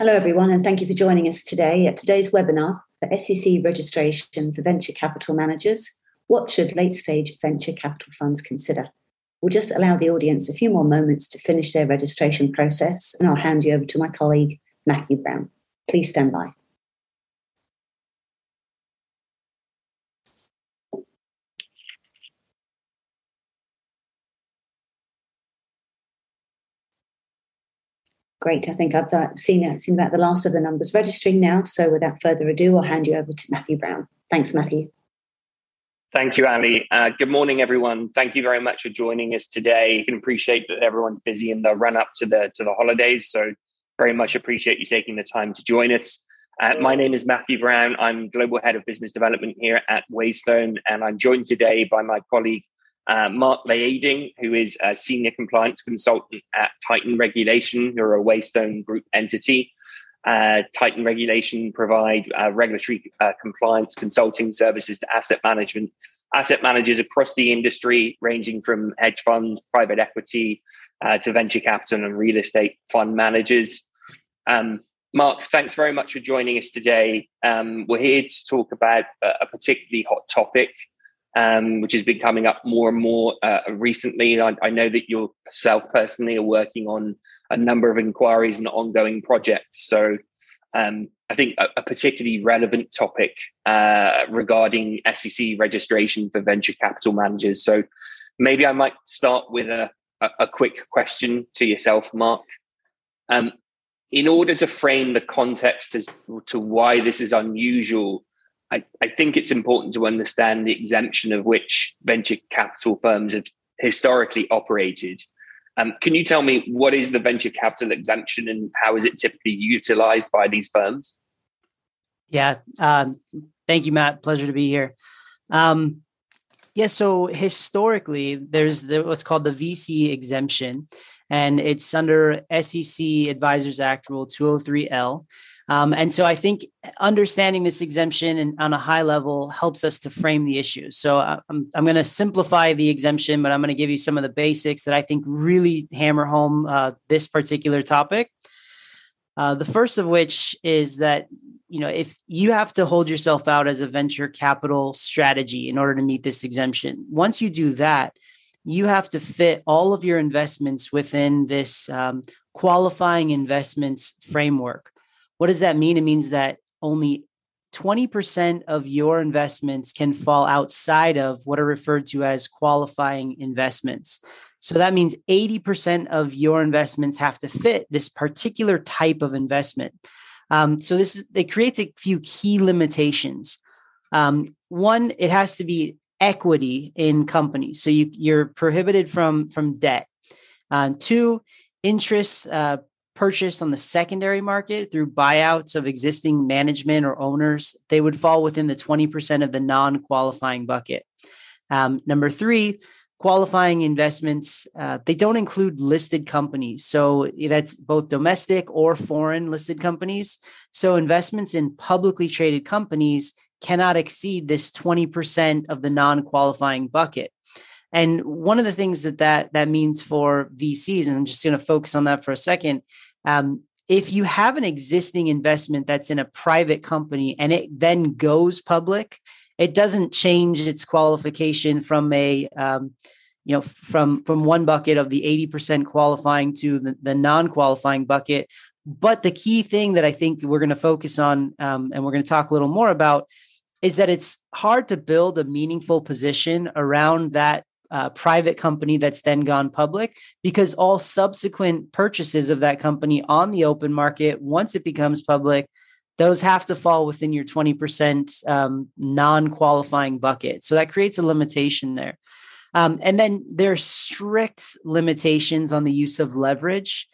Hello, everyone, and thank you for joining us today at today's webinar for SEC registration for venture capital managers. What should late stage venture capital funds consider? We'll just allow the audience a few more moments to finish their registration process, and I'll hand you over to my colleague, Matthew Brown. Please stand by. Great. I think I've seen, seen about the last of the numbers registering now. So without further ado, I'll hand you over to Matthew Brown. Thanks, Matthew. Thank you, Ali. Uh, good morning, everyone. Thank you very much for joining us today. You can appreciate that everyone's busy in the run up to the to the holidays, so very much appreciate you taking the time to join us. Uh, my name is Matthew Brown. I'm global head of business development here at Waystone, and I'm joined today by my colleague uh, Mark Leading, who is a senior compliance consultant at Titan Regulation, who are a Waystone Group entity. Uh, Titan Regulation provide uh, regulatory uh, compliance consulting services to asset management asset managers across the industry, ranging from hedge funds, private equity, uh, to venture capital and real estate fund managers. Um, Mark, thanks very much for joining us today. Um, we're here to talk about a, a particularly hot topic um, which has been coming up more and more uh, recently. I, I, know that yourself personally are working on a number of inquiries and ongoing projects. So um, I think a, a, particularly relevant topic uh, regarding SEC registration for venture capital managers. So maybe I might start with a, a, quick question to yourself, Mark. Um, in order to frame the context as to why this is unusual I, I think it's important to understand the exemption of which venture capital firms have historically operated. Um, can you tell me what is the venture capital exemption and how is it typically utilized by these firms? Yeah, um, thank you, Matt. Pleasure to be here. Um, yeah, so historically, there's the, what's called the VC exemption, and it's under SEC Advisors Act Rule 203L. Um, and so I think understanding this exemption and on a high level helps us to frame the issue. So uh, I'm, I'm going to simplify the exemption, but I'm going to give you some of the basics that I think really hammer home uh, this particular topic. Uh, the first of which is that you know if you have to hold yourself out as a venture capital strategy in order to meet this exemption, once you do that, you have to fit all of your investments within this um, qualifying investments framework. What does that mean? It means that only 20% of your investments can fall outside of what are referred to as qualifying investments. So that means 80% of your investments have to fit this particular type of investment. Um, so this is, it creates a few key limitations. Um, one, it has to be equity in companies, so you, you're prohibited from from debt. Uh, two, interest uh, purchased on the secondary market through buyouts of existing management or owners, they would fall within the 20% of the non qualifying bucket. Um, number three, qualifying investments, uh, they don't include listed companies. So that's both domestic or foreign listed companies. So investments in publicly traded companies cannot exceed this 20% of the non qualifying bucket. And one of the things that that, that means for VCs, and I'm just going to focus on that for a second. Um, if you have an existing investment that's in a private company and it then goes public, it doesn't change its qualification from a um, you know from from one bucket of the 80% qualifying to the, the non-qualifying bucket. But the key thing that i think we're going to focus on um, and we're going to talk a little more about is that it's hard to build a meaningful position around that uh, private company that's then gone public because all subsequent purchases of that company on the open market, once it becomes public, those have to fall within your 20% um, non qualifying bucket. So that creates a limitation there. Um, and then there are strict limitations on the use of leverage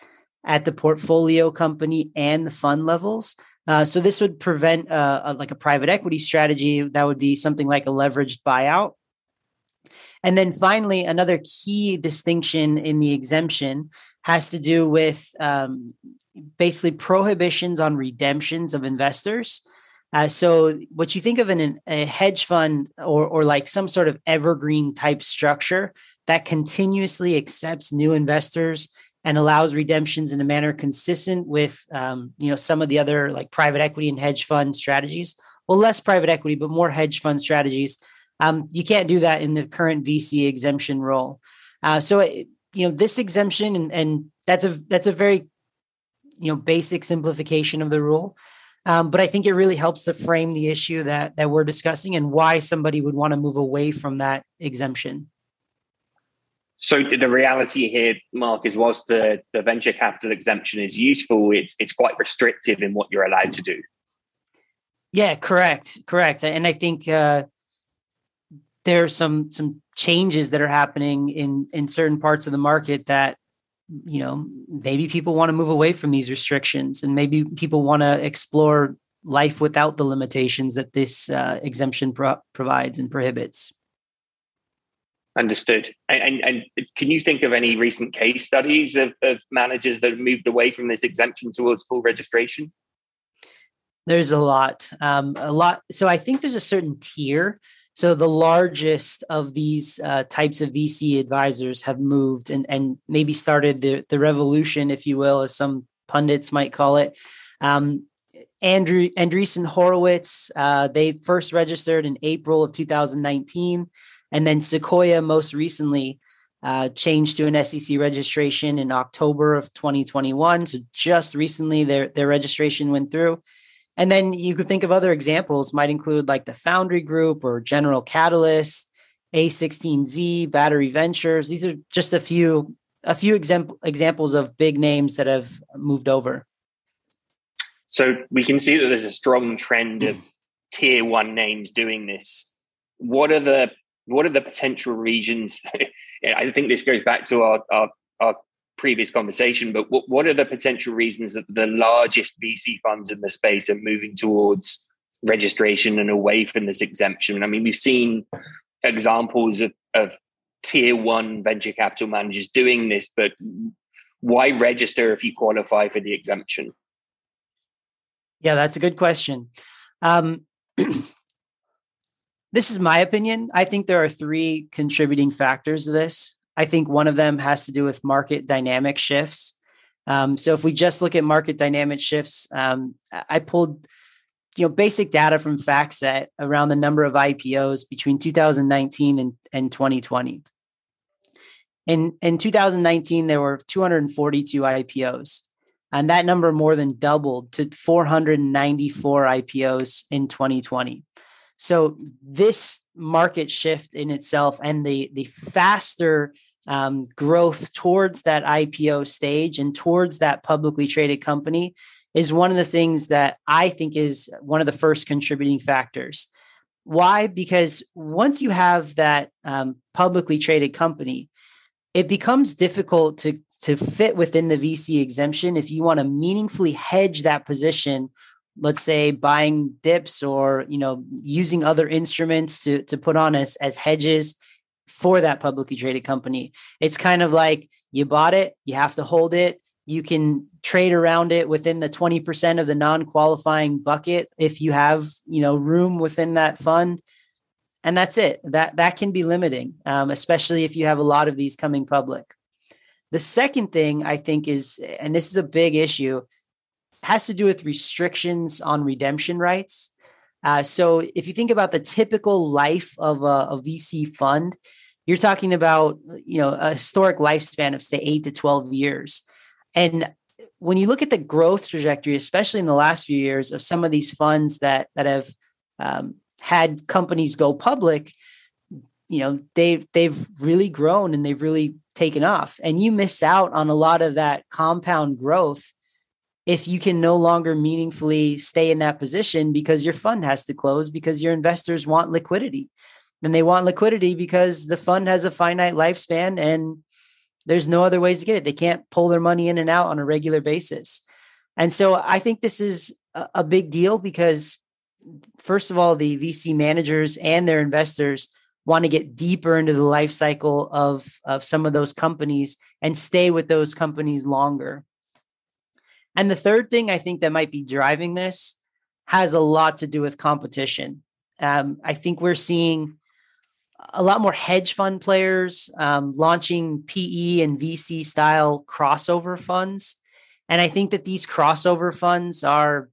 at the portfolio company and the fund levels. Uh, so this would prevent uh, a, like a private equity strategy that would be something like a leveraged buyout and then finally, another key distinction in the exemption has to do with um, basically prohibitions on redemptions of investors. Uh, so, what you think of in an, a hedge fund or, or like some sort of evergreen type structure that continuously accepts new investors and allows redemptions in a manner consistent with um, you know some of the other like private equity and hedge fund strategies well less private equity but more hedge fund strategies um, you can't do that in the current vc exemption role uh, so it, you know this exemption and, and that's a that's a very you know basic simplification of the rule um, but i think it really helps to frame the issue that that we're discussing and why somebody would want to move away from that exemption so the reality here, Mark, is whilst the, the venture capital exemption is useful, it's it's quite restrictive in what you're allowed to do. Yeah, correct, correct. And I think uh, there are some some changes that are happening in in certain parts of the market that you know maybe people want to move away from these restrictions, and maybe people want to explore life without the limitations that this uh, exemption pro- provides and prohibits. Understood. And, and, and, can you think of any recent case studies of, of managers that have moved away from this exemption towards full registration? There's a lot. Um, a lot. So I think there's a certain tier. So the largest of these uh, types of VC advisors have moved and, and maybe started the, the revolution, if you will, as some pundits might call it. Um, Andrew Andreessen Horowitz, uh, they first registered in April of 2019. And then Sequoia most recently uh, changed to an SEC registration in October of 2021. So just recently their, their registration went through. And then you could think of other examples, might include like the Foundry Group or General Catalyst, A16Z, Battery Ventures. These are just a few a few example, examples of big names that have moved over. So we can see that there's a strong trend of tier one names doing this. What are the what are the potential regions? I think this goes back to our, our, our previous conversation, but what, what are the potential reasons that the largest VC funds in the space are moving towards registration and away from this exemption? I mean, we've seen examples of, of tier one venture capital managers doing this, but why register if you qualify for the exemption? Yeah, that's a good question. Um, this is my opinion. I think there are three contributing factors to this. I think one of them has to do with market dynamic shifts. Um, so if we just look at market dynamic shifts, um, I pulled you know basic data from FactSet around the number of IPOs between 2019 and, and 2020. In in 2019, there were 242 IPOs, and that number more than doubled to 494 IPOs in 2020. So this market shift in itself and the the faster um, growth towards that IPO stage and towards that publicly traded company is one of the things that I think is one of the first contributing factors. Why? Because once you have that um, publicly traded company, it becomes difficult to to fit within the VC exemption if you want to meaningfully hedge that position let's say buying dips or you know using other instruments to to put on as as hedges for that publicly traded company. It's kind of like you bought it you have to hold it you can trade around it within the 20% of the non-qualifying bucket if you have you know room within that fund. And that's it. That that can be limiting um, especially if you have a lot of these coming public. The second thing i think is and this is a big issue has to do with restrictions on redemption rights. Uh, so if you think about the typical life of a, a, VC fund, you're talking about you know a historic lifespan of say eight to twelve years, and when you look at the growth trajectory, especially in the last few years of some of these funds that that have um, had companies go public, you know they've they've really grown and they've really taken off, and you miss out on a lot of that compound growth if you can no longer meaningfully stay in that position because your fund has to close because your investors want liquidity. And they want liquidity because the fund has a finite lifespan and there's no other ways to get it. They can't pull their money in and out on a regular basis. And so I think this is a big deal because, first of all, the VC managers and their investors want to get deeper into the life cycle of, of some of those companies and stay with those companies longer. And the third thing I think that might be driving this has a lot to do with competition. Um, I think we're seeing a lot more hedge fund players um, launching PE and VC style crossover funds. And I think that these crossover funds are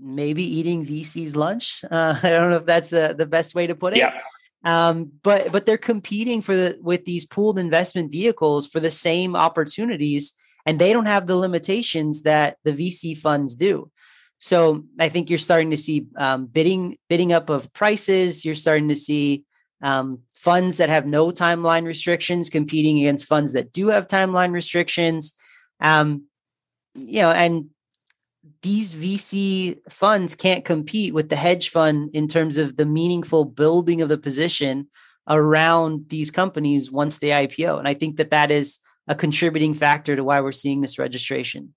maybe eating VC's lunch. Uh, I don't know if that's the, the best way to put it. Yeah. Um, but but they're competing for the with these pooled investment vehicles for the same opportunities, and they don't have the limitations that the VC funds do. So I think you're starting to see um, bidding bidding up of prices. You're starting to see um, funds that have no timeline restrictions competing against funds that do have timeline restrictions. Um, you know, and these VC funds can't compete with the hedge fund in terms of the meaningful building of the position around these companies once they IPO. And I think that that is a contributing factor to why we're seeing this registration.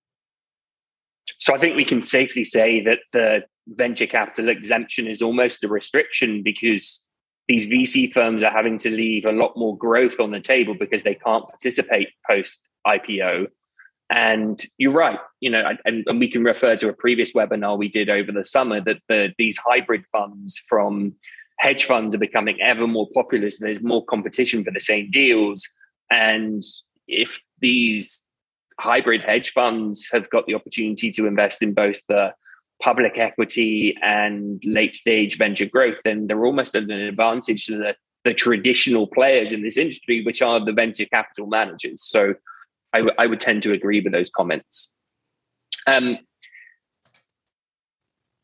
So I think we can safely say that the venture capital exemption is almost a restriction because these VC firms are having to leave a lot more growth on the table because they can't participate post IPO. And you're right, you know, and, and, we can refer to a previous webinar we did over the summer that the, these hybrid funds from hedge funds are becoming ever more popular. So there's more competition for the same deals. And if these hybrid hedge funds have got the opportunity to invest in both the public equity and late stage venture growth, then they're almost at an advantage to the, the traditional players in this industry, which are the venture capital managers. So I, w- I would tend to agree with those comments. Um,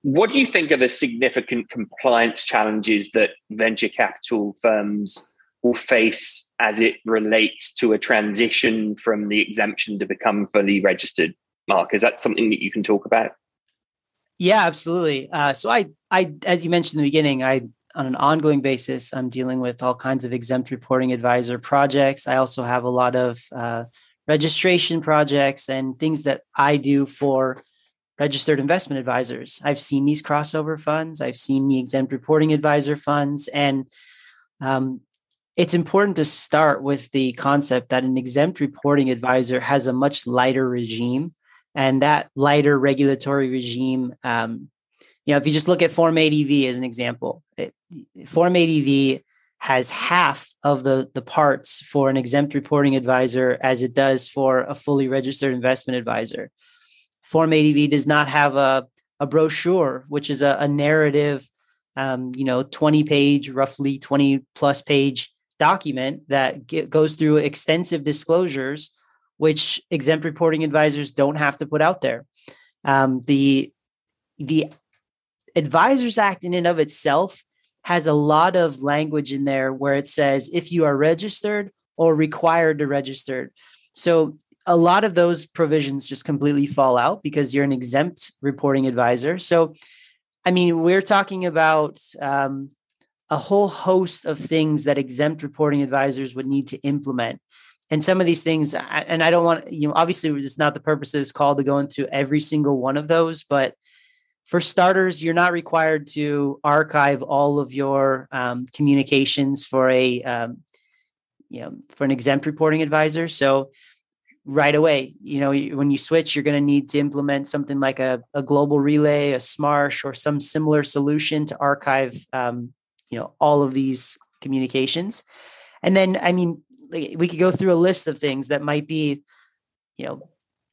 what do you think are the significant compliance challenges that venture capital firms will face as it relates to a transition from the exemption to become fully registered? Mark, is that something that you can talk about? Yeah, absolutely. Uh, so I, I, as you mentioned in the beginning, I on an ongoing basis, I'm dealing with all kinds of exempt reporting advisor projects. I also have a lot of uh, registration projects and things that I do for registered investment advisors. I've seen these crossover funds. I've seen the exempt reporting advisor funds, and um, it's important to start with the concept that an exempt reporting advisor has a much lighter regime and that lighter regulatory regime um, you know if you just look at form adv as an example it, form adv has half of the the parts for an exempt reporting advisor as it does for a fully registered investment advisor. Form adv does not have a, a brochure which is a, a narrative um, you know 20 page roughly 20 plus page document that get, goes through extensive disclosures which exempt reporting advisors don't have to put out there. Um, the the Advisors Act in and of itself has a lot of language in there where it says if you are registered or required to register. So a lot of those provisions just completely fall out because you're an exempt reporting advisor. So, I mean, we're talking about um, a whole host of things that exempt reporting advisors would need to implement. And some of these things and i don't want you know obviously it's not the purpose of this call to go into every single one of those but for starters you're not required to archive all of your um, communications for a um, you know for an exempt reporting advisor. So right away you know when you switch you're going to need to implement something like a, a global relay a smarsh or some similar solution to archive um, you know all of these communications and then i mean we could go through a list of things that might be, you know,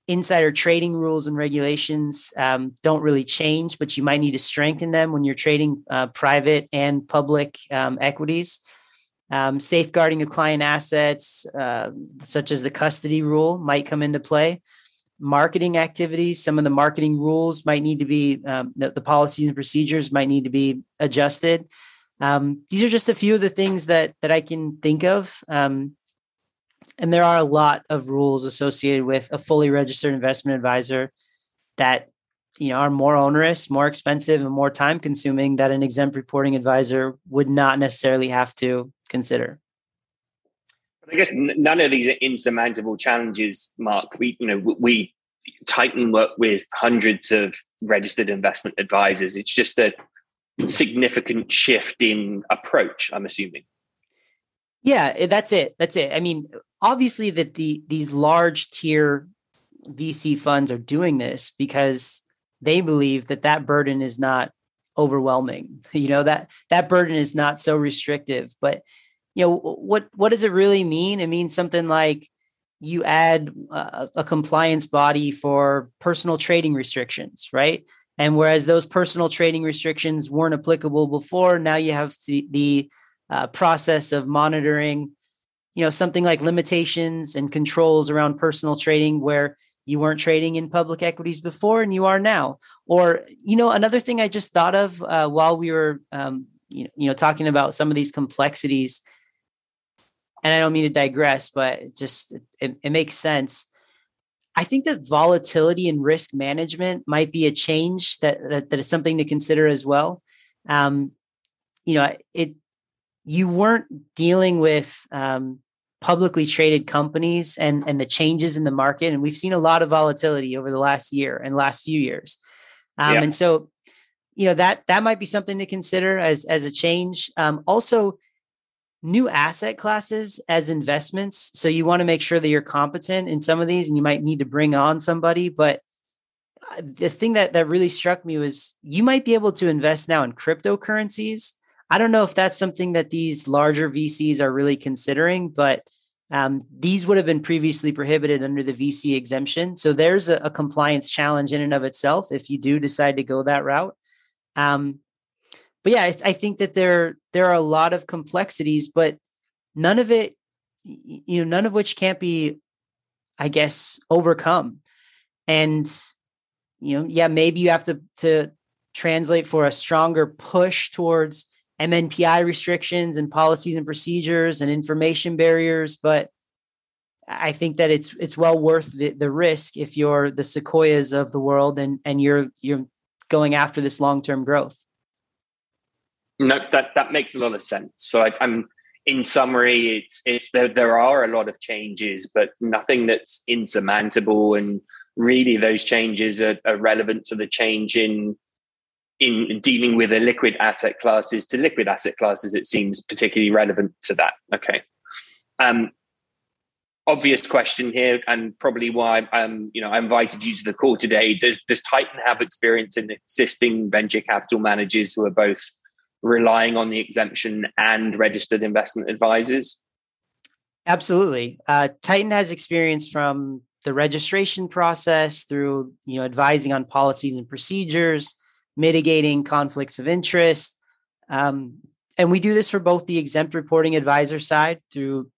insider trading rules and regulations um, don't really change, but you might need to strengthen them when you're trading uh, private and public um, equities. Um, safeguarding of client assets, uh, such as the custody rule, might come into play. Marketing activities, some of the marketing rules might need to be, um, the, the policies and procedures might need to be adjusted. Um, these are just a few of the things that that I can think of. Um, and there are a lot of rules associated with a fully registered investment advisor that you know are more onerous more expensive and more time consuming that an exempt reporting advisor would not necessarily have to consider i guess none of these are insurmountable challenges mark we you know we titan work with hundreds of registered investment advisors it's just a significant shift in approach i'm assuming. Yeah eh, that's it that's it. I mean obviously that the these large tier VC funds are doing this because they believe that that burden is not overwhelming. You know that that burden is not so restrictive, but you know what what does it really mean? It means something like you add a, a compliance body for personal trading restrictions right and whereas those personal trading restrictions weren't applicable before now you have the, the uh, process of monitoring you know something like limitations and controls around personal trading where you weren't trading in public equities before and you are now. Or you know another thing i just thought of uh, while we were um, you, know, you know talking about some of these complexities and i don't mean to digress but it just it, it makes sense i think that volatility and risk management might be a change that that, that is something to consider as well. Um, you know it you weren't dealing with um, publicly traded companies and and the changes in the market and we've seen a lot of volatility over the last year and last few years. Um, yeah. and so you know that that might be something to consider as as a change. Um, also new asset classes as investments so you want to make sure that you're competent in some of these and you might need to bring on somebody but uh, the thing that that really struck me was you might be able to invest now in cryptocurrencies I don't know if that's something that these larger VCs are really considering, but um, these would have been previously prohibited under the VC exemption. So there's a, a, compliance challenge in and of itself if you do decide to go that route. Um, but yeah, I, I, think that there there are a lot of complexities, but none of it, you know, none of which can't be, I guess, overcome. And you know, yeah, maybe you have to to translate for a stronger push towards MNPI restrictions and policies and procedures and information barriers, but I think that it's it's well worth the, the risk if you're the sequoias of the world and and you're you're going after this long term growth. No, that that makes a lot of sense. So I, am in summary, it's it's there there are a lot of changes, but nothing that's insurmountable, and really those changes are, are relevant to the change in in dealing with the liquid asset classes to liquid asset classes, it seems particularly relevant to that. Okay. Um, obvious question here, and probably why um, you know I invited you to the call today. Does does Titan have experience in assisting venture capital managers who are both relying on the exemption and registered investment advisors? Absolutely. Uh, Titan has experience from the registration process through you know advising on policies and procedures mitigating conflicts of interest. Um, and we do this for both the exempt reporting advisor side through,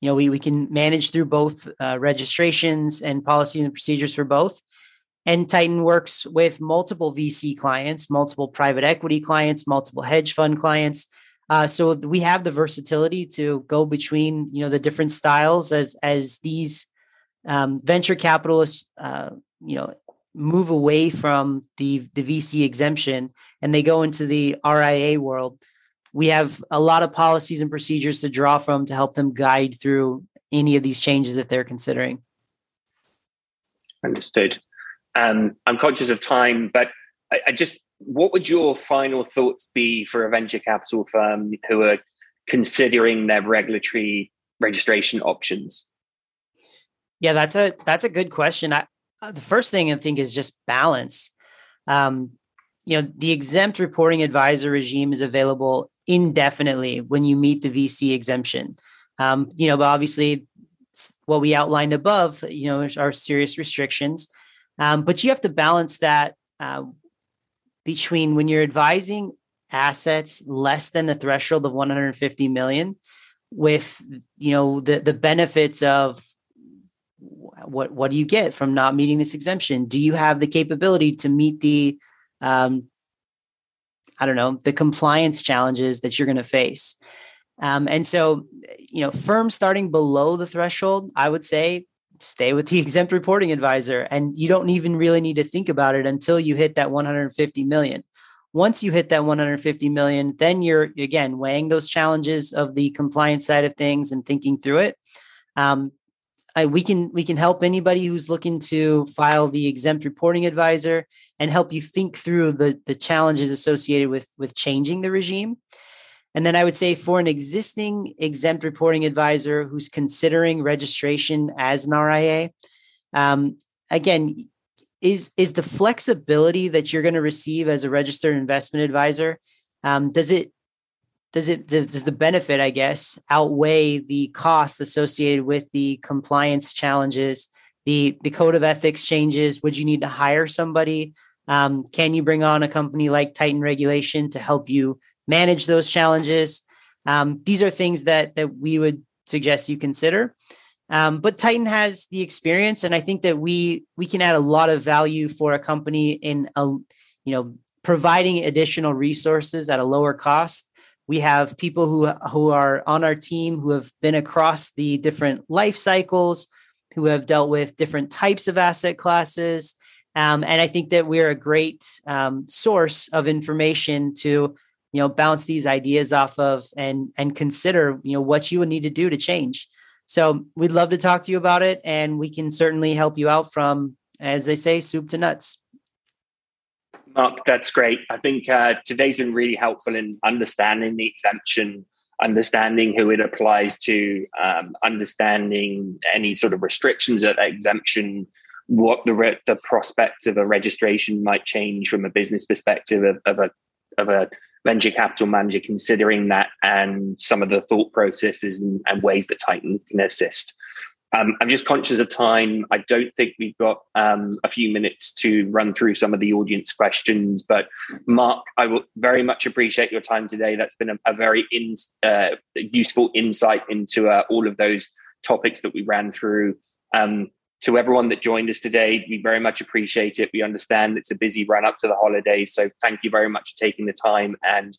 you know, we, we can manage through both uh, registrations and policies and procedures for both. And Titan works with multiple VC clients, multiple private equity clients, multiple hedge fund clients. Uh, so we have the versatility to go between, you know, the different styles as as these um, venture capitalists, uh, you know, move away from the the VC exemption and they go into the RIA world, we have a lot of policies and procedures to draw from to help them guide through any of these changes that they're considering. Understood. Um, I'm conscious of time, but I, I just what would your final thoughts be for a venture capital firm who are considering their regulatory registration options? Yeah, that's a that's a good question. I, uh, the first thing I think is just balance. Um, you know, the exempt reporting advisor regime is available indefinitely when you meet the VC exemption. Um, you know, but obviously, what we outlined above, you know, are serious restrictions. Um, but you have to balance that uh, between when you're advising assets less than the threshold of 150 million with you know the the benefits of what what do you get from not meeting this exemption? Do you have the capability to meet the um, I don't know the compliance challenges that you're going to face? Um, and so, you know, firms starting below the threshold, I would say stay with the exempt reporting advisor, and you don't even really need to think about it until you hit that 150 million. Once you hit that 150 million, then you're again weighing those challenges of the compliance side of things and thinking through it. Um, I, we can we can help anybody who's looking to file the exempt reporting advisor and help you think through the the challenges associated with with changing the regime. And then I would say for an existing exempt reporting advisor who's considering registration as an RIA, um, again, is is the flexibility that you're going to receive as a registered investment advisor? Um, does it does it does the benefit i guess outweigh the costs associated with the compliance challenges the the code of ethics changes would you need to hire somebody um, can you bring on a company like titan regulation to help you manage those challenges. Um, these are things that that we would suggest you consider. Um, but titan has the experience and i think that we we can add a lot of value for a company in a you know providing additional resources at a lower cost. We have people who who are on our team who have been across the different life cycles who have dealt with different types of asset classes. Um, and i think that we're a great um, source of information to you know bounce these ideas off of and and consider you know what you would need to do to change so we'd love to talk to you about it and we can certainly help you out from as they say soup to nuts Mark, that's great. I think uh, today's been really helpful in understanding the exemption, understanding who it applies to, um, understanding any sort of restrictions at exemption, what the re- the prospects of a registration might change from a business perspective of, of a of a venture capital manager, considering that, and some of the thought processes and, and ways that Titan can assist. Um, I'm just conscious of time. I don't think we've got um, a few minutes to run through some of the audience questions. But Mark, I will very much appreciate your time today. That's been a, a very in, uh, useful insight into uh, all of those topics that we ran through. Um, to everyone that joined us today, we very much appreciate it. We understand it's a busy run up to the holidays. So thank you very much for taking the time. And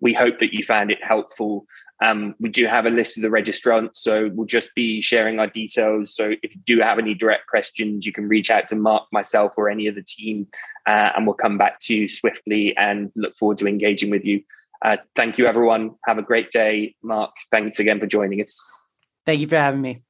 we hope that you found it helpful. Um, we do have a list of the registrants, so we'll just be sharing our details. So if you do have any direct questions, you can reach out to Mark, myself, or any of the team, uh, and we'll come back to you swiftly and look forward to engaging with you. Uh, thank you, everyone. Have a great day. Mark, thanks again for joining us. Thank you for having me.